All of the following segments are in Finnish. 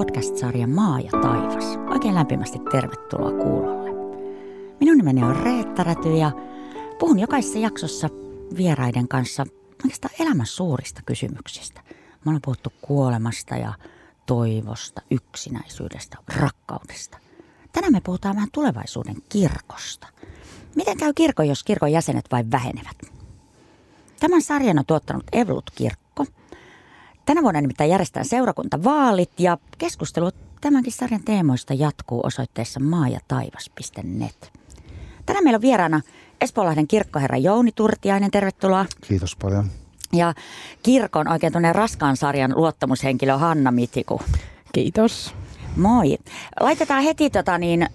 podcast-sarja Maa ja taivas. Oikein lämpimästi tervetuloa kuulolle. Minun nimeni on Reetta Räty ja puhun jokaisessa jaksossa vieraiden kanssa oikeastaan elämän suurista kysymyksistä. Me ollaan puhuttu kuolemasta ja toivosta, yksinäisyydestä, rakkaudesta. Tänään me puhutaan vähän tulevaisuuden kirkosta. Miten käy kirkon, jos kirkon jäsenet vain vähenevät? Tämän sarjan on tuottanut Evlut Kirkko. Tänä vuonna nimittäin järjestetään seurakuntavaalit ja keskustelu tämänkin sarjan teemoista jatkuu osoitteessa maajataivas.net. Tänään meillä on vieraana Espoolahden kirkkoherra Jouni Turtiainen, tervetuloa. Kiitos paljon. Ja kirkon oikein tuonne raskaan sarjan luottamushenkilö Hanna Mitiku. Kiitos. Moi. Laitetaan heti tota niin,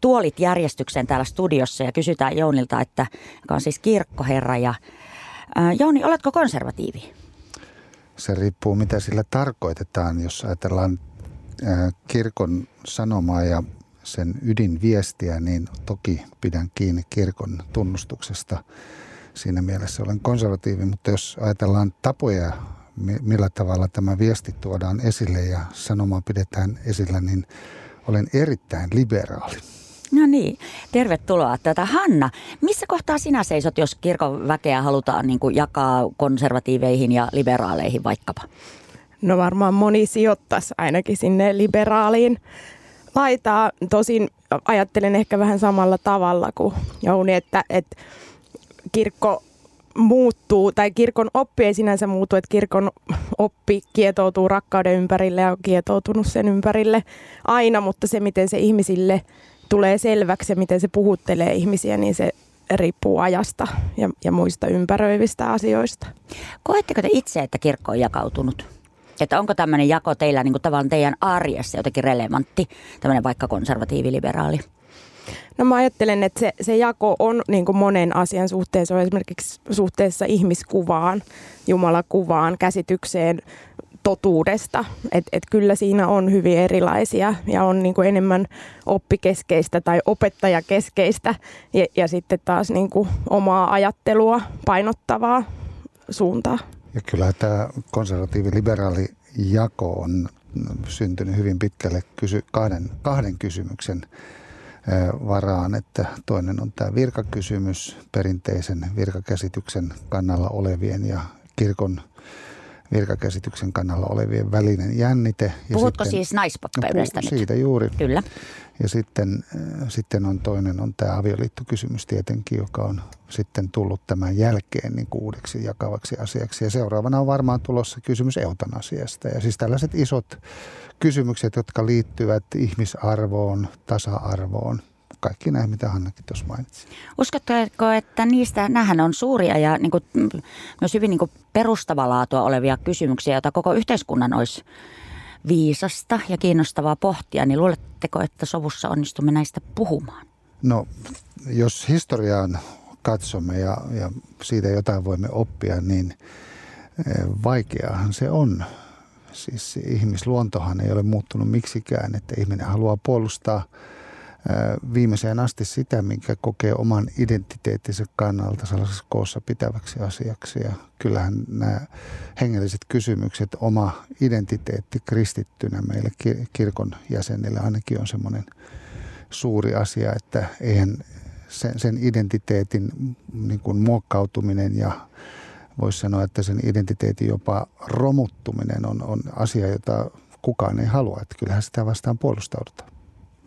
tuolit järjestykseen täällä studiossa ja kysytään Jounilta, että joka on siis kirkkoherra. Ja, Jouni, oletko konservatiivi? Se riippuu, mitä sillä tarkoitetaan. Jos ajatellaan kirkon sanomaa ja sen ydinviestiä, niin toki pidän kiinni kirkon tunnustuksesta. Siinä mielessä olen konservatiivi, mutta jos ajatellaan tapoja, millä tavalla tämä viesti tuodaan esille ja sanomaa pidetään esillä, niin olen erittäin liberaali. No niin, tervetuloa. Tätä Hanna, missä kohtaa sinä seisot, jos kirkon väkeä halutaan niin kuin jakaa konservatiiveihin ja liberaaleihin vaikkapa? No varmaan moni sijoittaisi ainakin sinne liberaaliin laitaa. Tosin ajattelen ehkä vähän samalla tavalla kuin Jouni, että, että kirkko muuttuu, tai kirkon oppi ei sinänsä muutu, että kirkon oppi kietoutuu rakkauden ympärille ja on kietoutunut sen ympärille aina, mutta se miten se ihmisille tulee selväksi ja miten se puhuttelee ihmisiä, niin se riippuu ajasta ja, ja muista ympäröivistä asioista. Koetteko te itse, että kirkko on jakautunut? Että onko tämmöinen jako teillä niin kuin tavallaan teidän arjessa jotenkin relevantti, tämmöinen vaikka konservatiiviliberaali? No mä ajattelen, että se, se jako on niin kuin monen asian suhteen. Se on esimerkiksi suhteessa ihmiskuvaan, Jumalakuvaan, käsitykseen totuudesta. Et, et kyllä siinä on hyvin erilaisia ja on niin kuin enemmän oppikeskeistä tai opettajakeskeistä ja, ja sitten taas niin kuin omaa ajattelua painottavaa suuntaa. Ja kyllä tämä konservatiivi-liberaali jako on syntynyt hyvin pitkälle kysy, kahden, kahden kysymyksen varaan, että toinen on tämä virkakysymys perinteisen virkakäsityksen kannalla olevien ja kirkon virkakäsityksen kannalla olevien välinen jännite. Puhutko sitten, siis naispappeudesta no, Siitä juuri. Kyllä. Ja sitten, sitten on toinen on tämä avioliittokysymys tietenkin, joka on sitten tullut tämän jälkeen niin uudeksi jakavaksi asiaksi. Ja seuraavana on varmaan tulossa kysymys eutanasiasta. Ja siis tällaiset isot kysymykset, jotka liittyvät ihmisarvoon, tasa-arvoon, kaikki näin, mitä Hannakin tuossa mainitsi. Uskotteko, että niistä, nähän on suuria ja niin kuin, myös hyvin niin kuin perustavaa laatua olevia kysymyksiä, joita koko yhteiskunnan olisi viisasta ja kiinnostavaa pohtia, niin luuletteko, että sovussa onnistumme näistä puhumaan? No, jos historiaan katsomme ja, ja siitä jotain voimme oppia, niin eh, vaikeahan se on. Siis ihmisluontohan ei ole muuttunut miksikään, että ihminen haluaa puolustaa – viimeiseen asti sitä, minkä kokee oman identiteettinsä kannalta sellaisessa koossa pitäväksi asiaksi. Ja kyllähän nämä hengelliset kysymykset, oma identiteetti kristittynä meille kirkon jäsenille ainakin on semmoinen suuri asia, että eihän sen, identiteetin niin kuin muokkautuminen ja voisi sanoa, että sen identiteetin jopa romuttuminen on, on asia, jota kukaan ei halua. Että kyllähän sitä vastaan puolustaudutaan.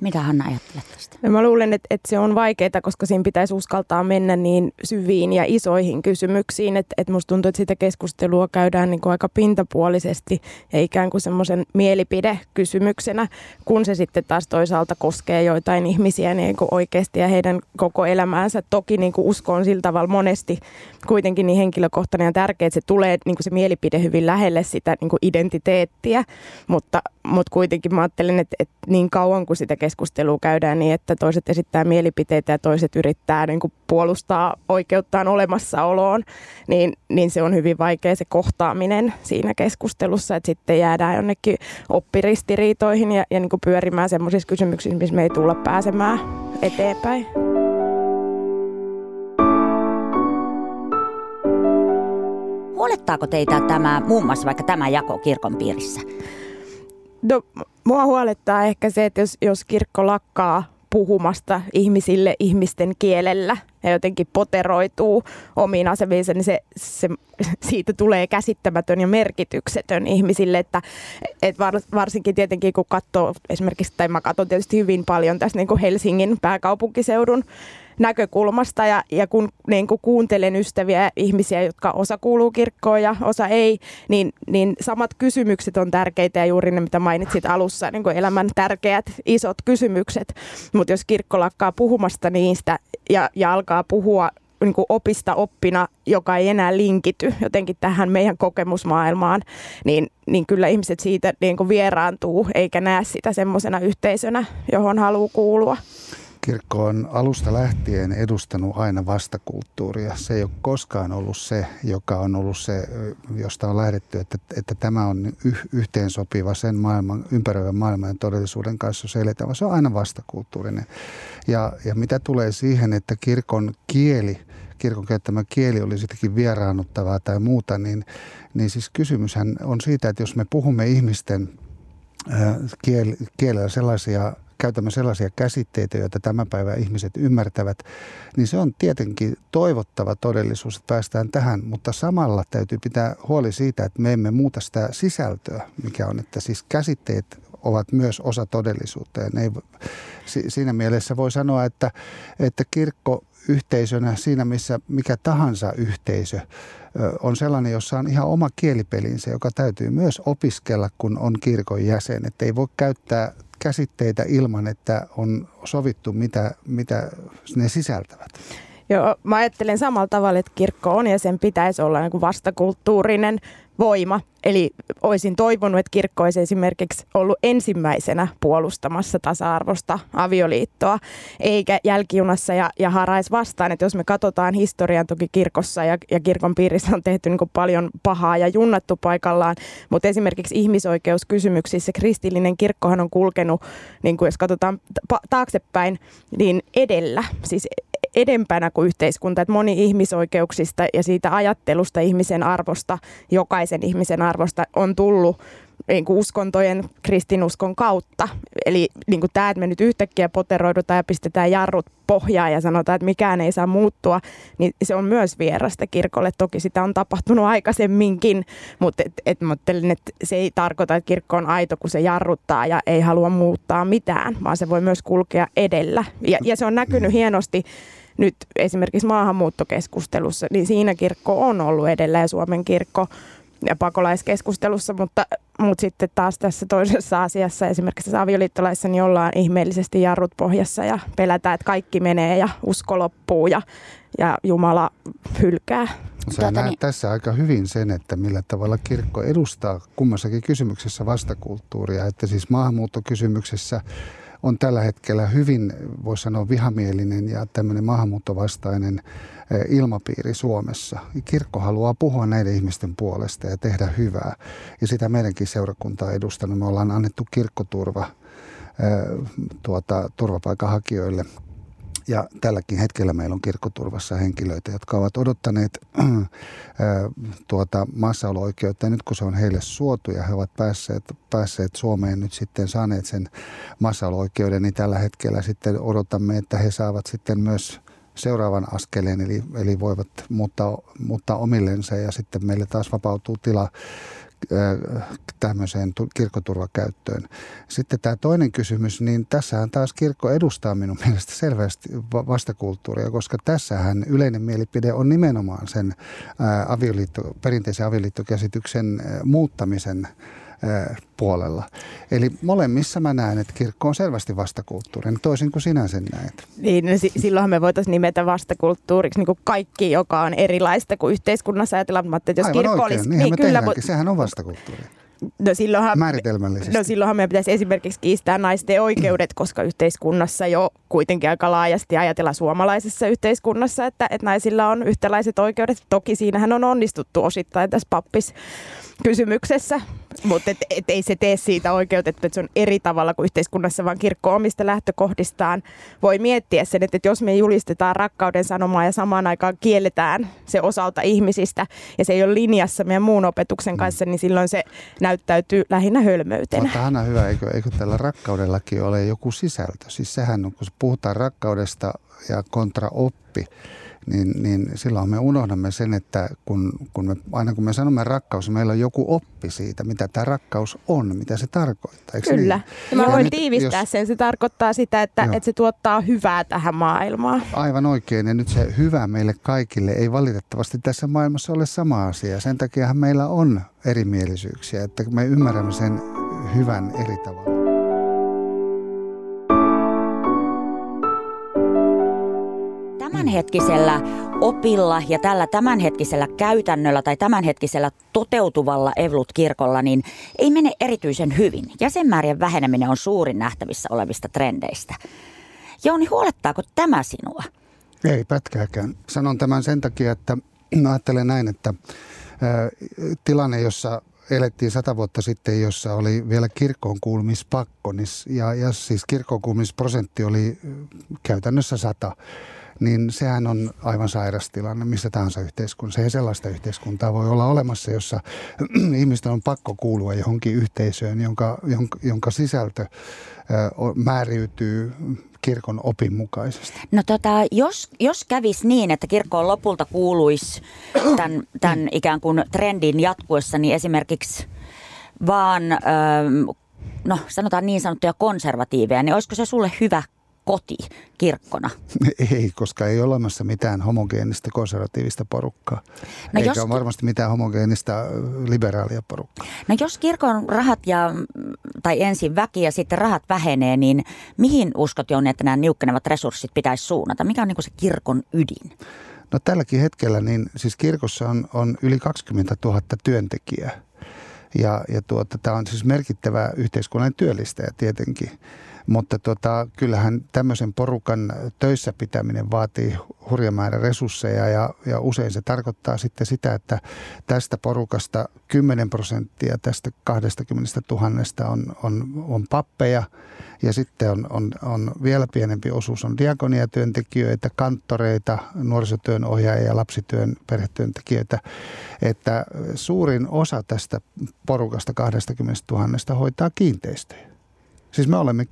Mitä Hanna ajattelet tästä? No mä luulen, että, että se on vaikeaa, koska siinä pitäisi uskaltaa mennä niin syviin ja isoihin kysymyksiin. Että, että musta tuntuu, että sitä keskustelua käydään niin kuin aika pintapuolisesti ja ikään kuin semmoisen mielipidekysymyksenä, kun se sitten taas toisaalta koskee joitain ihmisiä niin kuin oikeasti ja heidän koko elämäänsä. Toki niin kuin usko on sillä tavalla monesti kuitenkin niin henkilökohtainen ja tärkeä, että se tulee niin kuin se mielipide hyvin lähelle sitä niin kuin identiteettiä, mutta, mutta kuitenkin mä ajattelen, että, että niin kauan kuin sitä keskustelua käydään niin, että toiset esittää mielipiteitä ja toiset yrittää niin kuin puolustaa oikeuttaan olemassaoloon, niin, niin se on hyvin vaikea se kohtaaminen siinä keskustelussa, että sitten jäädään jonnekin oppiristiriitoihin ja, ja niin kuin pyörimään sellaisissa kysymyksissä, missä me ei tulla pääsemään eteenpäin. Huolettaako teitä tämä, muun muassa vaikka tämä jako kirkon piirissä? No, mua huolettaa ehkä se, että jos, jos kirkko lakkaa puhumasta ihmisille ihmisten kielellä ja jotenkin poteroituu omiin asemiinsa, niin se, se, siitä tulee käsittämätön ja merkityksetön ihmisille, että et varsinkin tietenkin kun katsoo esimerkiksi, tai mä katson tietysti hyvin paljon tässä niin kuin Helsingin pääkaupunkiseudun näkökulmasta ja, ja kun niin kuin kuuntelen ystäviä ihmisiä, jotka osa kuuluu kirkkoon ja osa ei, niin, niin samat kysymykset on tärkeitä ja juuri ne, mitä mainitsit alussa, niin kuin elämän tärkeät isot kysymykset. Mutta jos kirkko lakkaa puhumasta niistä ja, ja alkaa puhua niin kuin opista oppina, joka ei enää linkity jotenkin tähän meidän kokemusmaailmaan, niin, niin kyllä ihmiset siitä niin kuin vieraantuu eikä näe sitä semmoisena yhteisönä, johon haluaa kuulua. Kirkko on alusta lähtien edustanut aina vastakulttuuria. Se ei ole koskaan ollut se, joka on ollut se, josta on lähdetty, että, että tämä on yh, yhteensopiva sen maailman, ympäröivän maailman ja todellisuuden kanssa, jos eletään, se on aina vastakulttuurinen. Ja, ja mitä tulee siihen, että kirkon kieli, kirkon käyttämä kieli oli sittenkin vieraannuttavaa tai muuta, niin, niin siis kysymyshän on siitä, että jos me puhumme ihmisten kielellä sellaisia käytämme sellaisia käsitteitä, joita tämän päivän ihmiset ymmärtävät, niin se on tietenkin toivottava todellisuus, että päästään tähän, mutta samalla täytyy pitää huoli siitä, että me emme muuta sitä sisältöä, mikä on, että siis käsitteet ovat myös osa todellisuutta. Ja ne ei, siinä mielessä voi sanoa, että, että kirkko yhteisönä siinä, missä mikä tahansa yhteisö on sellainen, jossa on ihan oma kielipelinsä, joka täytyy myös opiskella, kun on kirkon jäsen. Että ei voi käyttää käsitteitä ilman, että on sovittu, mitä, mitä ne sisältävät. Joo, mä ajattelen samalla tavalla, että kirkko on ja sen pitäisi olla niin vastakulttuurinen voima. Eli olisin toivonut, että kirkko olisi esimerkiksi ollut ensimmäisenä puolustamassa tasa-arvosta avioliittoa, eikä jälkijunassa ja, ja harais vastaan. Että jos me katsotaan historian toki kirkossa ja, ja kirkon piirissä on tehty niin paljon pahaa ja junnattu paikallaan, mutta esimerkiksi ihmisoikeuskysymyksissä kristillinen kirkkohan on kulkenut, niin kuin jos katsotaan taaksepäin, niin edellä. Siis edempänä kuin yhteiskunta, että moni ihmisoikeuksista ja siitä ajattelusta ihmisen arvosta, jokaisen ihmisen arvosta on tullut niin kuin uskontojen kristinuskon kautta. Eli niin kuin tämä, että me nyt yhtäkkiä poteroidutaan ja pistetään jarrut pohjaan ja sanotaan, että mikään ei saa muuttua, niin se on myös vierasta kirkolle. Toki sitä on tapahtunut aikaisemminkin, mutta et, et, että se ei tarkoita, että kirkko on aito, kun se jarruttaa ja ei halua muuttaa mitään, vaan se voi myös kulkea edellä. Ja, ja se on näkynyt hienosti nyt esimerkiksi maahanmuuttokeskustelussa, niin siinä kirkko on ollut edelleen Suomen kirkko ja pakolaiskeskustelussa, mutta, mutta sitten taas tässä toisessa asiassa, esimerkiksi tässä avioliittolaissa, niin ollaan ihmeellisesti jarrut pohjassa ja pelätään, että kaikki menee ja usko loppuu ja, ja Jumala hylkää. Sä tuota, näet niin. tässä aika hyvin sen, että millä tavalla kirkko edustaa kummassakin kysymyksessä vastakulttuuria, että siis maahanmuuttokysymyksessä on tällä hetkellä hyvin, voisi sanoa, vihamielinen ja tämmöinen maahanmuuttovastainen eh, ilmapiiri Suomessa. Kirkko haluaa puhua näiden ihmisten puolesta ja tehdä hyvää. Ja sitä meidänkin seurakunta on edustanut. Me ollaan annettu kirkkoturva eh, tuota, turvapaikanhakijoille – ja tälläkin hetkellä meillä on kirkkoturvassa henkilöitä, jotka ovat odottaneet tuota maassaolo-oikeutta. Ja nyt kun se on heille suotu ja he ovat päässeet, päässeet Suomeen nyt sitten saaneet sen maassaolo-oikeuden, niin tällä hetkellä sitten odotamme, että he saavat sitten myös seuraavan askeleen, eli, eli voivat muuttaa, muuttaa omillensa ja sitten meille taas vapautuu tila Äh, tämmöiseen kirkkoturvakäyttöön. Sitten tämä toinen kysymys, niin tässähän taas kirkko edustaa minun mielestä selvästi vastakulttuuria, koska tässähän yleinen mielipide on nimenomaan sen äh, avioliitto, perinteisen avioliittokäsityksen äh, muuttamisen puolella. Eli molemmissa mä näen, että kirkko on selvästi vastakulttuurinen, toisin kuin sinä sen näet. Niin, no, silloinhan me voitaisiin nimetä vastakulttuuriksi niin kuin kaikki, joka on erilaista kuin yhteiskunnassa ajatellaan. Että jos Aivan kirkko oikein, olisi, niin, kyllä, vo- sehän on vastakulttuuri. No silloinhan, Määritelmällisesti. No silloinhan meidän pitäisi esimerkiksi kiistää naisten oikeudet, koska yhteiskunnassa jo kuitenkin aika laajasti ajatella suomalaisessa yhteiskunnassa, että, että naisilla on yhtäläiset oikeudet. Toki siinähän on onnistuttu osittain tässä pappis kysymyksessä mutta et, et ei se tee siitä oikeutettu, että se on eri tavalla kuin yhteiskunnassa, vaan kirkko omista lähtökohdistaan voi miettiä sen, että, että jos me julistetaan rakkauden sanomaa ja samaan aikaan kielletään se osalta ihmisistä ja se ei ole linjassa meidän muun opetuksen kanssa, niin silloin se näyttäytyy lähinnä hölmöytenä. Mutta Hanna hyvä, eikö, eikö tällä rakkaudellakin ole joku sisältö? Siis sehän, kun puhutaan rakkaudesta ja kontra oppi, niin, niin silloin me unohdamme sen, että kun, kun me, aina kun me sanomme rakkaus, meillä on joku oppi siitä, mitä tämä rakkaus on, mitä se tarkoittaa. Eikö Kyllä. Niin? Ja mä voin tiivistää jos, sen. Se tarkoittaa sitä, että, että se tuottaa hyvää tähän maailmaan. Aivan oikein. Ja nyt se hyvä meille kaikille ei valitettavasti tässä maailmassa ole sama asia. Sen takia meillä on erimielisyyksiä, että me ymmärrämme sen hyvän eri tavalla. Tämänhetkisellä opilla ja tällä tämänhetkisellä käytännöllä tai tämänhetkisellä toteutuvalla Evlut-kirkolla, niin ei mene erityisen hyvin. Jäsenmäärien väheneminen on suurin nähtävissä olevista trendeistä. Jouni, huolettaako tämä sinua? Ei pätkääkään. Sanon tämän sen takia, että ajattelen näin, että tilanne, jossa elettiin sata vuotta sitten, jossa oli vielä kirkkoon kuulumispakko, ja, ja siis kirkkoon kuulumisprosentti oli käytännössä sata niin sehän on aivan sairas tilanne missä tahansa yhteiskunnassa. Ei sellaista yhteiskuntaa voi olla olemassa, jossa ihmisten on pakko kuulua johonkin yhteisöön, jonka, jonka, jonka sisältö määriytyy kirkon opin mukaisesti? No tota, jos, jos kävisi niin, että kirkkoon lopulta kuuluisi tämän, tämän ikään kuin trendin jatkuessa, niin esimerkiksi vaan, no sanotaan niin sanottuja konservatiiveja, niin olisiko se sulle hyvä koti kirkkona? Ei, koska ei ole olemassa mitään homogeenista konservatiivista porukkaa. No Eikä jos... ole varmasti mitään homogeenista liberaalia porukkaa. No jos kirkon rahat ja, tai ensin väki ja sitten rahat vähenee, niin mihin uskot jo, että nämä niukkenevat resurssit pitäisi suunnata? Mikä on niin se kirkon ydin? No tälläkin hetkellä niin siis kirkossa on, on yli 20 000 työntekijää. Ja, ja tuota, tämä on siis merkittävä yhteiskunnallinen työllistäjä tietenkin. Mutta tota, kyllähän tämmöisen porukan töissä pitäminen vaatii hurja määrä resursseja ja, ja usein se tarkoittaa sitten sitä, että tästä porukasta 10 prosenttia tästä 20 000 on, on, on pappeja ja sitten on, on, on vielä pienempi osuus on diakoniatyöntekijöitä, kanttoreita, nuorisotyön ohjaajia, lapsityön, perhetyöntekijöitä. Että suurin osa tästä porukasta 20 000 hoitaa kiinteistöjä. Siis me olemme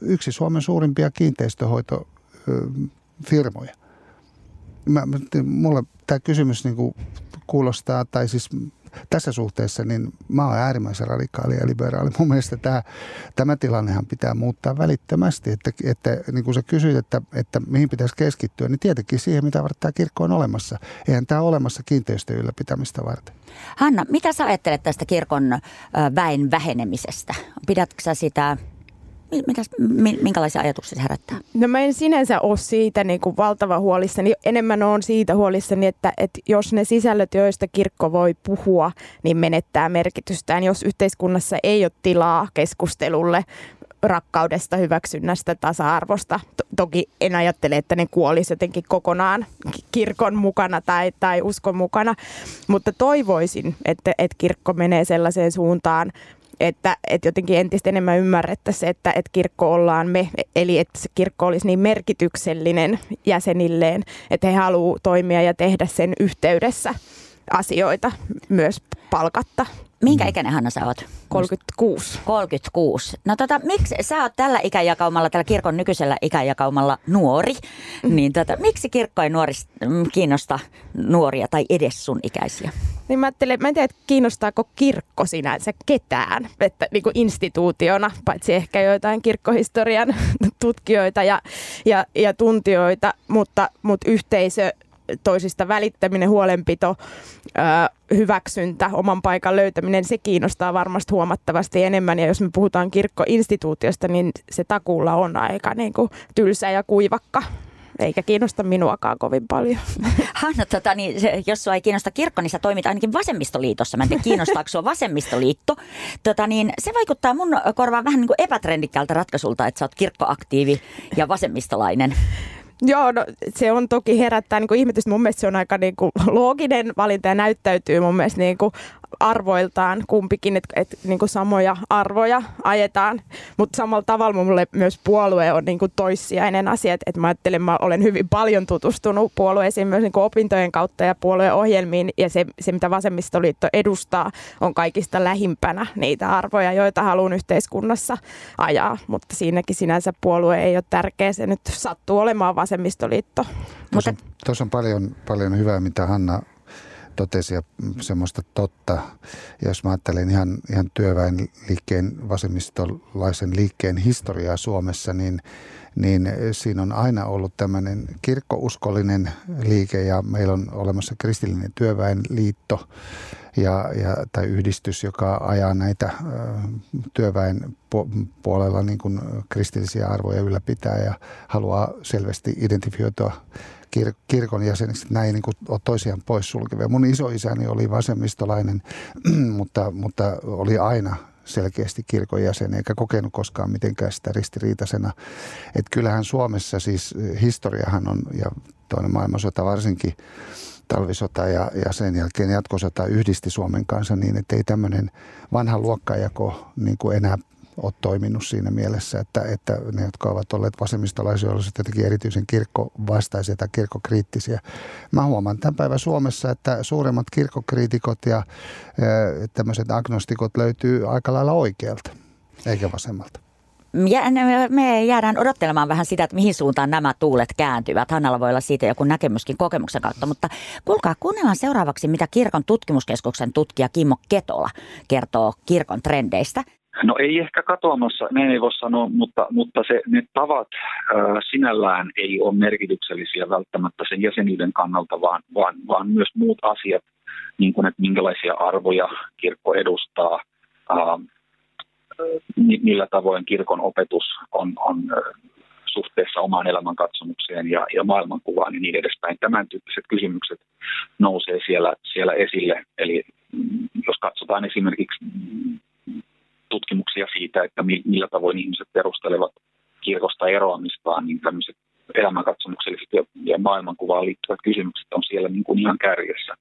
yksi Suomen suurimpia kiinteistöhoitofirmoja. Mä, mulle tämä kysymys niin kuulostaa, tai siis tässä suhteessa niin mä oon äärimmäisen radikaali ja liberaali. Mun mielestä tämä, tämä tilannehan pitää muuttaa välittömästi. Että, että niin kuin sä kysyit, että, että mihin pitäisi keskittyä, niin tietenkin siihen, mitä varten tämä kirkko on olemassa. Eihän tämä ole olemassa kiinteistöjen ylläpitämistä varten. Hanna, mitä sä ajattelet tästä kirkon väen vähenemisestä? Pidätkö sä sitä Mitäs, minkälaisia ajatuksia se herättää? No mä en sinänsä ole siitä niin kuin valtava huolissani. Enemmän on siitä huolissani, että, että jos ne sisällöt, joista kirkko voi puhua, niin menettää merkitystään. Jos yhteiskunnassa ei ole tilaa keskustelulle rakkaudesta, hyväksynnästä, tasa-arvosta. Toki en ajattele, että ne kuolisi jotenkin kokonaan kirkon mukana tai, tai uskon mukana, mutta toivoisin, että, että kirkko menee sellaiseen suuntaan, että, että jotenkin entistä enemmän ymmärrettäisiin, että, että kirkko ollaan me, eli että se kirkko olisi niin merkityksellinen jäsenilleen, että he haluavat toimia ja tehdä sen yhteydessä asioita myös palkatta. Minkä ikäinen Hanna sä oot? 36. 36. No tota, miksi sä oot tällä ikäjakaumalla, tällä kirkon nykyisellä ikäjakaumalla nuori, mm. niin tota, miksi kirkko ei nuoris, mm, kiinnosta nuoria tai edes sun ikäisiä? Niin mä ajattelen, mä en tiedä, että kiinnostaako kirkko sinänsä ketään, että niin kuin instituutiona, paitsi ehkä joitain kirkkohistorian tutkijoita ja, ja, ja tuntijoita, mutta, mutta yhteisö toisista välittäminen, huolenpito, hyväksyntä, oman paikan löytäminen, se kiinnostaa varmasti huomattavasti enemmän. Ja jos me puhutaan kirkkoinstituutiosta, niin se takuulla on aika niin kuin tylsä ja kuivakka eikä kiinnosta minuakaan kovin paljon. Hanna, tota, niin, se, jos sinua ei kiinnosta kirkko, niin sä toimit ainakin vasemmistoliitossa. Mä en tiedä, kiinnostaako sinua vasemmistoliitto. Tota, niin, se vaikuttaa mun korvaan vähän niin kuin epätrendikkältä ratkaisulta, että sä oot kirkkoaktiivi ja vasemmistolainen. Joo, no, se on toki herättää niin ihmetystä. Mun mielestä se on aika niin kuin, looginen valinta ja näyttäytyy mun mielestä niin kuin, arvoiltaan kumpikin, että et, niin samoja arvoja ajetaan, mutta samalla tavalla mulle myös puolue on niin kuin toissijainen asia, että et mä ajattelen, mä olen hyvin paljon tutustunut puolueisiin myös niin opintojen kautta ja puolueohjelmiin. Ja se, se, mitä vasemmistoliitto edustaa, on kaikista lähimpänä niitä arvoja, joita haluan yhteiskunnassa ajaa, mutta siinäkin sinänsä puolue ei ole tärkeä, se nyt sattuu olemaan vasemmistoliitto. Tuossa on, tuossa on paljon, paljon hyvää, mitä Hanna totesi ja semmoista totta. Jos mä ajattelen ihan, ihan työväenliikkeen, vasemmistolaisen liikkeen historiaa Suomessa, niin, niin siinä on aina ollut tämmöinen kirkkouskollinen liike ja meillä on olemassa kristillinen työväenliitto ja, ja, tai yhdistys, joka ajaa näitä työväen puolella niin kuin kristillisiä arvoja ylläpitää ja haluaa selvästi identifioitua kir- kirkon jäseniksi. Ei niin kuin ole toisiaan poissulkevia. Mun isoisäni oli vasemmistolainen, mutta, mutta oli aina selkeästi kirkon jäsen, eikä kokenut koskaan mitenkään sitä ristiriitaisena. Että kyllähän Suomessa siis historiahan on, ja toinen maailmansota varsinkin, talvisota ja, ja sen jälkeen jatkosota yhdisti Suomen kanssa niin, että ei tämmöinen vanha luokkajako niin kuin enää ole toiminut siinä mielessä, että, että ne, jotka ovat olleet vasemmistolaisia, olisivat jotenkin erityisen kirkkovastaisia tai kirkkokriittisiä. Mä huomaan tämän päivän Suomessa, että suuremmat kirkkokriitikot ja e, tämmöiset agnostikot löytyy aika lailla oikealta, eikä vasemmalta. Me jäädään odottelemaan vähän sitä, että mihin suuntaan nämä tuulet kääntyvät. Hannalla voi olla siitä joku näkemyskin kokemuksen kautta, mutta kuulkaa, kuunnellaan seuraavaksi, mitä Kirkon tutkimuskeskuksen tutkija Kimmo Ketola kertoo kirkon trendeistä. No ei ehkä katoamassa, näin ei voi sanoa, mutta, mutta se, ne tavat ää, sinällään ei ole merkityksellisiä välttämättä sen jäsenyyden kannalta, vaan, vaan, vaan myös muut asiat, niin kuin että minkälaisia arvoja kirkko edustaa, ää, millä tavoin kirkon opetus on, on suhteessa omaan elämänkatsomukseen ja, ja maailmankuvaan ja niin edespäin. Tämän tyyppiset kysymykset nousee siellä, siellä esille. Eli mm, jos katsotaan esimerkiksi tutkimuksia siitä, että millä tavoin ihmiset perustelevat kirkosta eroamistaan, niin tämmöiset elämänkatsomukselliset ja maailmankuvaan liittyvät kysymykset on siellä niin kuin ihan kärjessä.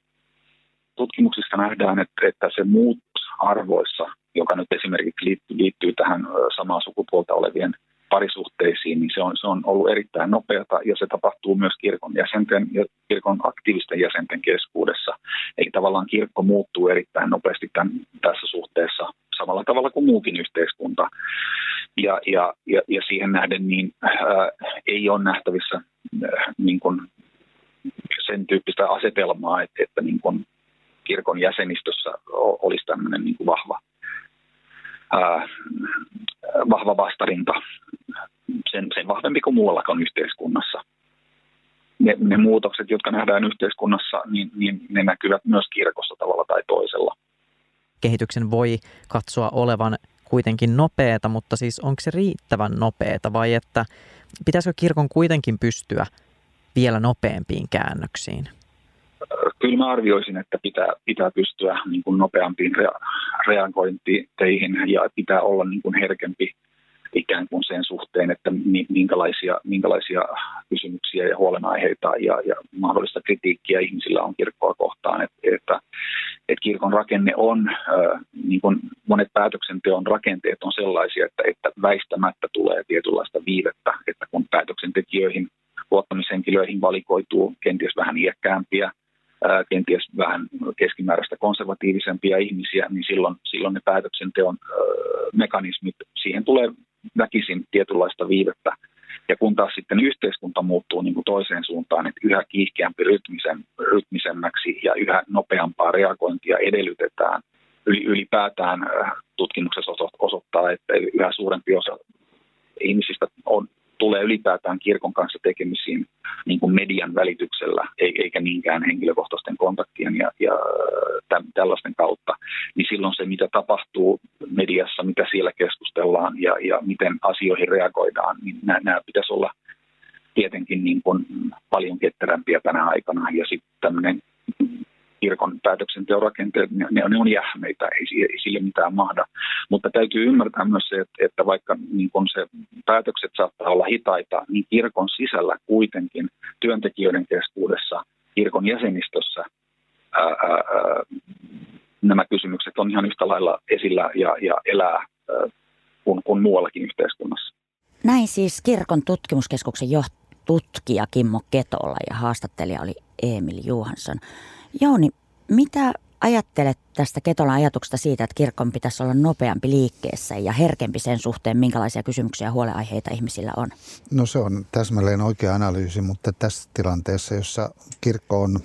Tutkimuksista nähdään, että, että se muutos arvoissa, joka nyt esimerkiksi liittyy, liittyy tähän samaa sukupuolta olevien parisuhteisiin, niin se on, se on ollut erittäin nopeata ja se tapahtuu myös kirkon jäsenten ja kirkon aktiivisten jäsenten keskuudessa. Eli tavallaan kirkko muuttuu erittäin nopeasti tämän, tässä suhteessa samalla tavalla kuin muukin yhteiskunta. Ja, ja, ja, ja siihen nähden niin, ää, ei ole nähtävissä ää, niin kuin sen tyyppistä asetelmaa, että, että niin kuin kirkon jäsenistössä olisi tämmöinen niin kuin vahva, ää, vahva vastarinta, sen, sen vahvempi kuin muuallakaan yhteiskunnassa. Ne, ne muutokset, jotka nähdään yhteiskunnassa, niin, niin ne näkyvät myös kirkossa tavalla tai toisella kehityksen voi katsoa olevan kuitenkin nopeata, mutta siis onko se riittävän nopeata vai että pitäisikö kirkon kuitenkin pystyä vielä nopeampiin käännöksiin? Kyllä mä arvioisin, että pitää, pitää pystyä niin kuin nopeampiin rea- reagointeihin ja pitää olla niin kuin herkempi ikään kuin sen suhteen, että minkälaisia, minkälaisia kysymyksiä ja huolenaiheita ja, ja mahdollista kritiikkiä ihmisillä on kirkkoa kohtaan. Että, että, että kirkon rakenne on, niin kuin monet päätöksenteon rakenteet on sellaisia, että, että väistämättä tulee tietynlaista viivettä, että kun päätöksentekijöihin, luottamishenkilöihin valikoituu kenties vähän iäkkäämpiä kenties vähän keskimääräistä konservatiivisempia ihmisiä, niin silloin, silloin ne päätöksenteon mekanismit, siihen tulee väkisin tietynlaista viivettä. Ja kun taas sitten yhteiskunta muuttuu niin kuin toiseen suuntaan, että yhä kiihkeämpi rytmisen, rytmisemmäksi ja yhä nopeampaa reagointia edellytetään, ylipäätään tutkimuksessa osoittaa, että yhä suurempi osa ihmisistä on tulee ylipäätään kirkon kanssa tekemisiin niin kuin median välityksellä, eikä niinkään henkilökohtaisten kontaktien ja, ja tällaisten kautta, niin silloin se, mitä tapahtuu mediassa, mitä siellä keskustellaan ja, ja miten asioihin reagoidaan, niin nämä, nämä pitäisi olla tietenkin niin kuin paljon ketterämpiä tänä aikana. Ja sitten tämmöinen kirkon päätöksenteon rakenteet, ne, ne on jähmeitä, ei, ei sille mitään mahda. Mutta täytyy ymmärtää myös se, että, että vaikka niin kun se päätökset saattaa olla hitaita, niin kirkon sisällä kuitenkin työntekijöiden keskuudessa, kirkon jäsenistössä ää, ää, nämä kysymykset on ihan yhtä lailla esillä ja, ja elää kuin, kuin muuallakin yhteiskunnassa. Näin siis kirkon tutkimuskeskuksen tutkija Kimmo Ketola ja haastattelija oli Emil Juhansson. Jouni, mitä ajattelet tästä Ketolan ajatuksesta siitä, että kirkon pitäisi olla nopeampi liikkeessä ja herkempi sen suhteen, minkälaisia kysymyksiä ja huoleaiheita ihmisillä on? No se on täsmälleen oikea analyysi, mutta tässä tilanteessa, jossa kirkko on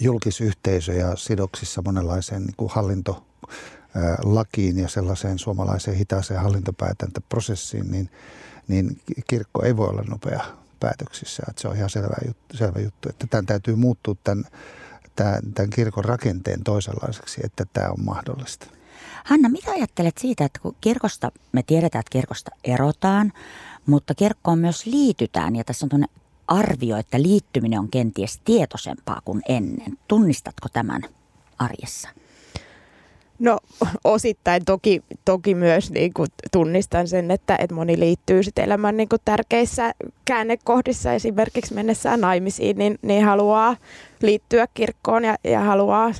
julkisyhteisö ja sidoksissa monenlaiseen niin kuin hallinto lakiin ja sellaiseen suomalaiseen hitaaseen hallintopäätäntöprosessiin, niin, niin kirkko ei voi olla nopea päätöksissä. Että se on ihan selvä juttu, selvä juttu, että tämän täytyy muuttua tämän, tämän, kirkon rakenteen toisenlaiseksi, että tämä on mahdollista. Hanna, mitä ajattelet siitä, että kun kirkosta, me tiedetään, että kirkosta erotaan, mutta kirkkoon myös liitytään ja tässä on tuonne arvio, että liittyminen on kenties tietoisempaa kuin ennen. Tunnistatko tämän arjessa? No osittain toki, toki myös niin kuin tunnistan sen, että, että moni liittyy sit elämän niin kuin tärkeissä käännekohdissa esimerkiksi mennessään naimisiin, niin, niin haluaa liittyä kirkkoon ja, ja haluaa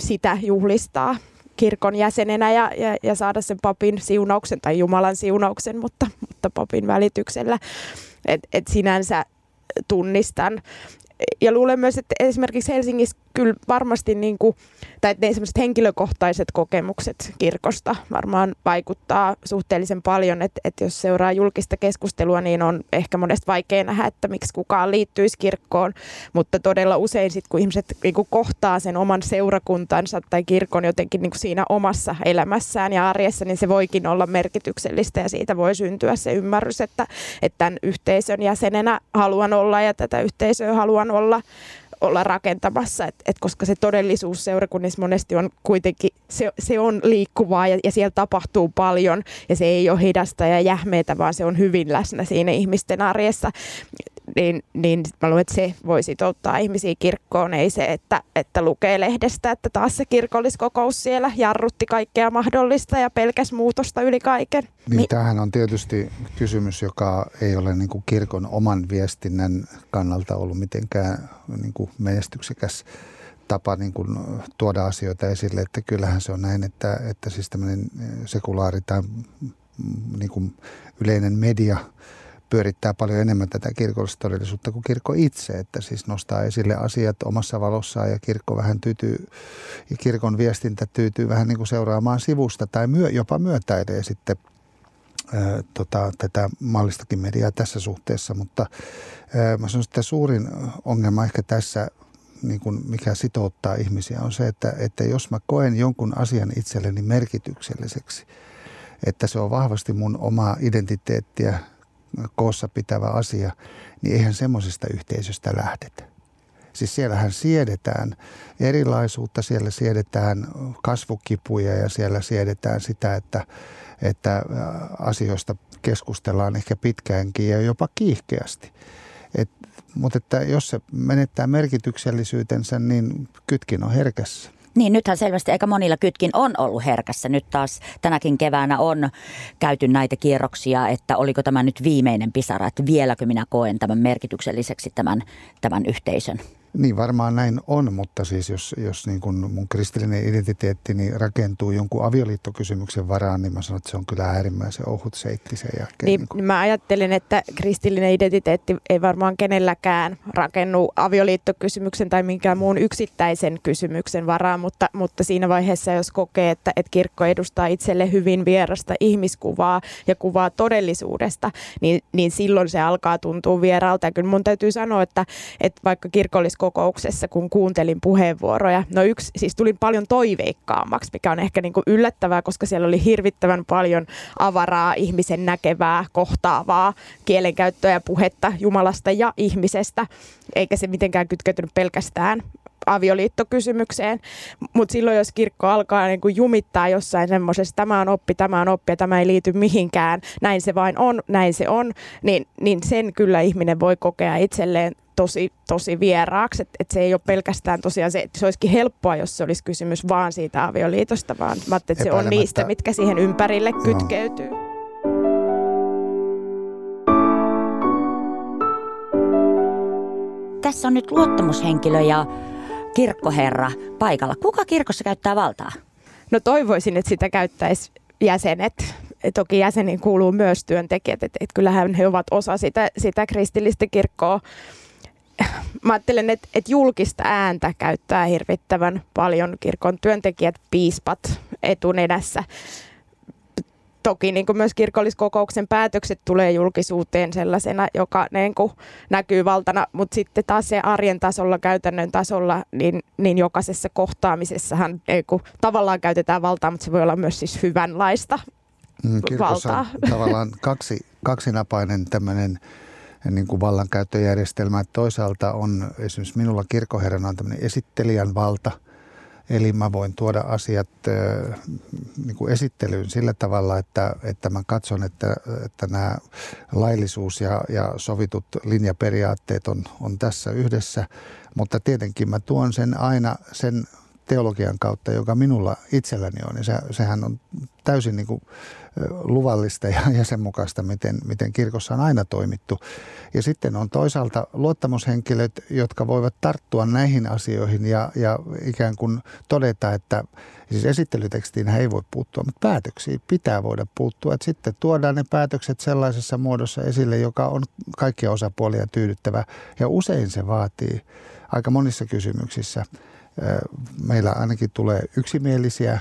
sitä juhlistaa kirkon jäsenenä ja, ja, ja saada sen papin siunauksen tai Jumalan siunauksen, mutta, mutta papin välityksellä. Et, et sinänsä tunnistan. Ja luulen myös, että esimerkiksi Helsingissä kyllä varmasti niin kuin, tai ne sellaiset henkilökohtaiset kokemukset kirkosta varmaan vaikuttaa suhteellisen paljon, että, että jos seuraa julkista keskustelua, niin on ehkä monesti vaikea nähdä, että miksi kukaan liittyisi kirkkoon, mutta todella usein sitten kun ihmiset niin kuin kohtaa sen oman seurakuntansa tai kirkon jotenkin niin kuin siinä omassa elämässään ja arjessa, niin se voikin olla merkityksellistä ja siitä voi syntyä se ymmärrys, että, että tämän yhteisön jäsenenä haluan olla ja tätä yhteisöä haluan olla olla rakentamassa, et, et koska se todellisuus seurakunnissa monesti on kuitenkin, se, se on liikkuvaa ja, ja siellä tapahtuu paljon ja se ei ole hidasta ja jähmeitä, vaan se on hyvin läsnä siinä ihmisten arjessa niin, niin mä luulen, että se voi sitouttaa ihmisiä kirkkoon, ei se, että, että lukee lehdestä, että taas se kirkolliskokous siellä jarrutti kaikkea mahdollista ja pelkäs muutosta yli kaiken. Niin, Mi- tämähän on tietysti kysymys, joka ei ole niin kuin kirkon oman viestinnän kannalta ollut mitenkään niin kuin menestyksekäs tapa niin kuin tuoda asioita esille, että kyllähän se on näin, että, että siis tämmöinen sekulaari tai niin kuin yleinen media – pyörittää paljon enemmän tätä kirkollista todellisuutta kuin kirkko itse, että siis nostaa esille asiat omassa valossaan ja kirkko vähän tyytyy, ja kirkon viestintä tyytyy vähän niin kuin seuraamaan sivusta tai myö, jopa myötäilee sitten ää, tota, tätä mallistakin mediaa tässä suhteessa, mutta ää, mä sanoisin, että suurin ongelma ehkä tässä niin kuin mikä sitouttaa ihmisiä on se, että, että jos mä koen jonkun asian itselleni merkitykselliseksi, että se on vahvasti mun omaa identiteettiä koossa pitävä asia, niin eihän semmoisesta yhteisöstä lähdetä. Siis siellähän siedetään erilaisuutta, siellä siedetään kasvukipuja ja siellä siedetään sitä, että, että asioista keskustellaan ehkä pitkäänkin ja jopa kiihkeästi. Et, mutta että jos se menettää merkityksellisyytensä, niin kytkin on herkässä. Niin, nythän selvästi aika monilla kytkin on ollut herkässä. Nyt taas tänäkin keväänä on käyty näitä kierroksia, että oliko tämä nyt viimeinen pisara, että vieläkö minä koen tämän merkitykselliseksi tämän, tämän yhteisön. Niin varmaan näin on, mutta siis jos, jos niin kuin mun kristillinen identiteetti niin rakentuu jonkun avioliittokysymyksen varaan, niin mä sanon, että se on kyllä äärimmäisen ohut seitti sen jälkeen. Niin, niin kuin. Mä ajattelen, että kristillinen identiteetti ei varmaan kenelläkään rakennu avioliittokysymyksen tai minkään muun yksittäisen kysymyksen varaan, mutta, mutta siinä vaiheessa, jos kokee, että, että kirkko edustaa itselle hyvin vierasta ihmiskuvaa ja kuvaa todellisuudesta, niin, niin silloin se alkaa tuntua vieraalta. Ja kyllä mun täytyy sanoa, että, että vaikka kirkollisko kokouksessa, kun kuuntelin puheenvuoroja. No yksi, siis tulin paljon toiveikkaammaksi, mikä on ehkä niin kuin yllättävää, koska siellä oli hirvittävän paljon avaraa, ihmisen näkevää, kohtaavaa kielenkäyttöä ja puhetta Jumalasta ja ihmisestä, eikä se mitenkään kytkeytynyt pelkästään avioliittokysymykseen. Mutta silloin, jos kirkko alkaa niin kuin jumittaa jossain semmoisessa, tämä on oppi, tämä on oppi ja tämä ei liity mihinkään, näin se vain on, näin se on, niin, niin sen kyllä ihminen voi kokea itselleen tosi, tosi vieraaksi. Että et se ei ole pelkästään tosiaan se, että se olisikin helppoa, jos se olisi kysymys vaan siitä avioliitosta, vaan mä että se on niistä, mitkä siihen ympärille kytkeytyy. Tässä on nyt luottamushenkilö ja kirkkoherra paikalla. Kuka kirkossa käyttää valtaa? No toivoisin, että sitä käyttäisi jäsenet. Toki jäseniin kuuluu myös työntekijät, että, että kyllähän he ovat osa sitä, sitä kristillistä kirkkoa. Mä ajattelen, että, että julkista ääntä käyttää hirvittävän paljon kirkon työntekijät, piispat etunenässä toki niin kuin myös kirkolliskokouksen päätökset tulee julkisuuteen sellaisena, joka niin kuin näkyy valtana, mutta sitten taas se arjen tasolla, käytännön tasolla, niin, niin jokaisessa kohtaamisessahan niin kuin, tavallaan käytetään valtaa, mutta se voi olla myös siis hyvänlaista mm, valtaa. on tavallaan kaksi, kaksinapainen tämmöinen niin kuin vallankäyttöjärjestelmä. Toisaalta on esimerkiksi minulla kirkkoherrana on tämmöinen esittelijän valta – Eli mä voin tuoda asiat niin kuin esittelyyn sillä tavalla, että, että mä katson, että, että nämä laillisuus ja, ja sovitut linjaperiaatteet on, on tässä yhdessä. Mutta tietenkin mä tuon sen aina sen teologian kautta, joka minulla itselläni on. Ja se, sehän on täysin niin kuin luvallista ja jäsenmukaista, miten, miten kirkossa on aina toimittu. Ja sitten on toisaalta luottamushenkilöt, jotka voivat tarttua näihin asioihin ja, ja ikään kuin todeta, että siis esittelytekstiin ei voi puuttua, mutta päätöksiin pitää voida puuttua. Että sitten tuodaan ne päätökset sellaisessa muodossa esille, joka on kaikkia osapuolia tyydyttävä. Ja usein se vaatii aika monissa kysymyksissä. Meillä ainakin tulee yksimielisiä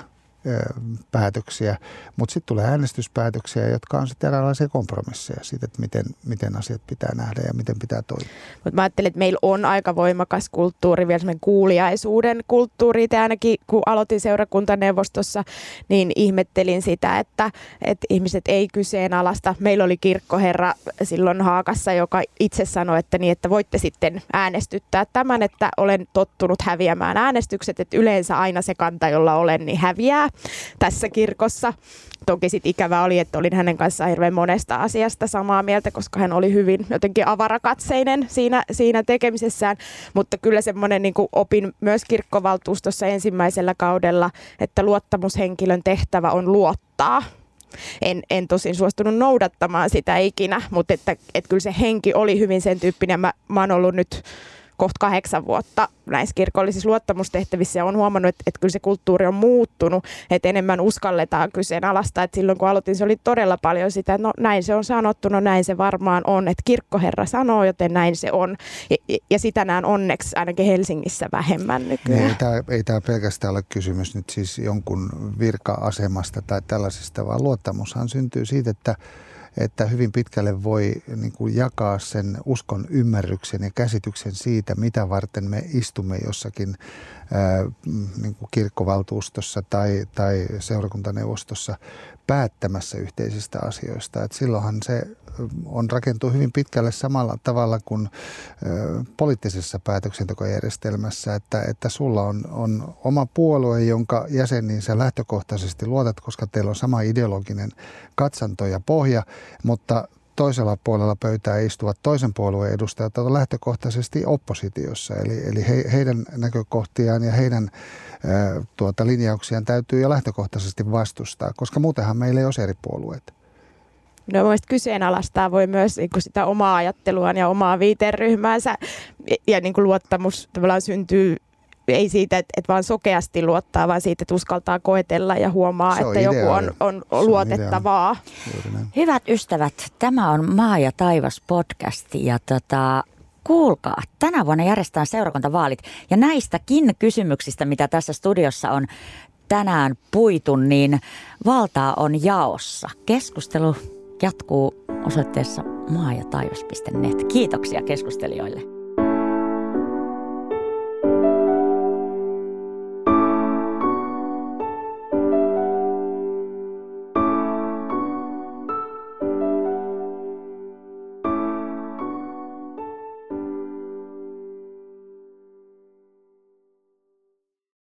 päätöksiä, mutta sitten tulee äänestyspäätöksiä, jotka on sitten eräänlaisia kompromisseja siitä, että miten, miten asiat pitää nähdä ja miten pitää toimia. Mutta mä ajattelin, että meillä on aika voimakas kulttuuri, vielä semmoinen kuuliaisuuden kulttuuri. Ja ainakin kun aloitin seurakuntaneuvostossa, niin ihmettelin sitä, että, että ihmiset ei kyseenalaista. Meillä oli kirkkoherra silloin Haakassa, joka itse sanoi, että, niin, että voitte sitten äänestyttää tämän, että olen tottunut häviämään äänestykset, että yleensä aina se kanta, jolla olen, niin häviää tässä kirkossa. Toki sitten ikävä oli, että olin hänen kanssaan hirveän monesta asiasta samaa mieltä, koska hän oli hyvin jotenkin avarakatseinen siinä, siinä tekemisessään. Mutta kyllä semmoinen niin opin myös kirkkovaltuustossa ensimmäisellä kaudella, että luottamushenkilön tehtävä on luottaa en, en tosin suostunut noudattamaan sitä ikinä, mutta että, että kyllä se henki oli hyvin sen tyyppinen. Mä, mä oon ollut nyt kohta kahdeksan vuotta näissä kirkollisissa luottamustehtävissä ja on huomannut, että, että kyllä se kulttuuri on muuttunut, että enemmän uskalletaan kyseenalaistaa. Että silloin kun aloitin, se oli todella paljon sitä, että no näin se on sanottu, no näin se varmaan on, että kirkkoherra sanoo, joten näin se on. Ja, ja sitä näen onneksi ainakin Helsingissä vähemmän nykyään. Ei, ei tämä, ei tämä pelkästään ole kysymys nyt siis jonkun virka-asemasta tai tällaisesta, vaan luottamushan syntyy siitä, että että hyvin pitkälle voi niin kuin jakaa sen uskon ymmärryksen ja käsityksen siitä, mitä varten me istumme jossakin niin kuin kirkkovaltuustossa tai, tai seurakuntaneuvostossa päättämässä yhteisistä asioista. Et silloinhan se on rakentuu hyvin pitkälle samalla tavalla kuin poliittisessa päätöksentekojärjestelmässä, että, että sulla on, on oma puolue, jonka jäseniin sä lähtökohtaisesti luotat, koska teillä on sama ideologinen katsanto ja pohja, mutta toisella puolella pöytää istuvat toisen puolueen edustajat ovat lähtökohtaisesti oppositiossa. Eli, eli he, heidän näkökohtiaan ja heidän ää, tuota, linjauksiaan täytyy jo lähtökohtaisesti vastustaa, koska muutenhan meillä ei ole eri puolueita. No mielestäni kyseenalaistaa voi myös niin kuin sitä omaa ajatteluaan ja omaa viiteryhmäänsä ja niin kuin luottamus tavallaan syntyy ei siitä, että, että vaan sokeasti luottaa, vaan siitä, että uskaltaa koetella ja huomaa, että ideaali. joku on, on, on luotettavaa. Hyvät ystävät, tämä on Maa ja taivas podcast ja tota, kuulkaa, tänä vuonna järjestetään seurakuntavaalit ja näistäkin kysymyksistä, mitä tässä studiossa on tänään puitu, niin valtaa on jaossa. Keskustelu jatkuu osoitteessa maa- ja taivas.net. Kiitoksia keskustelijoille.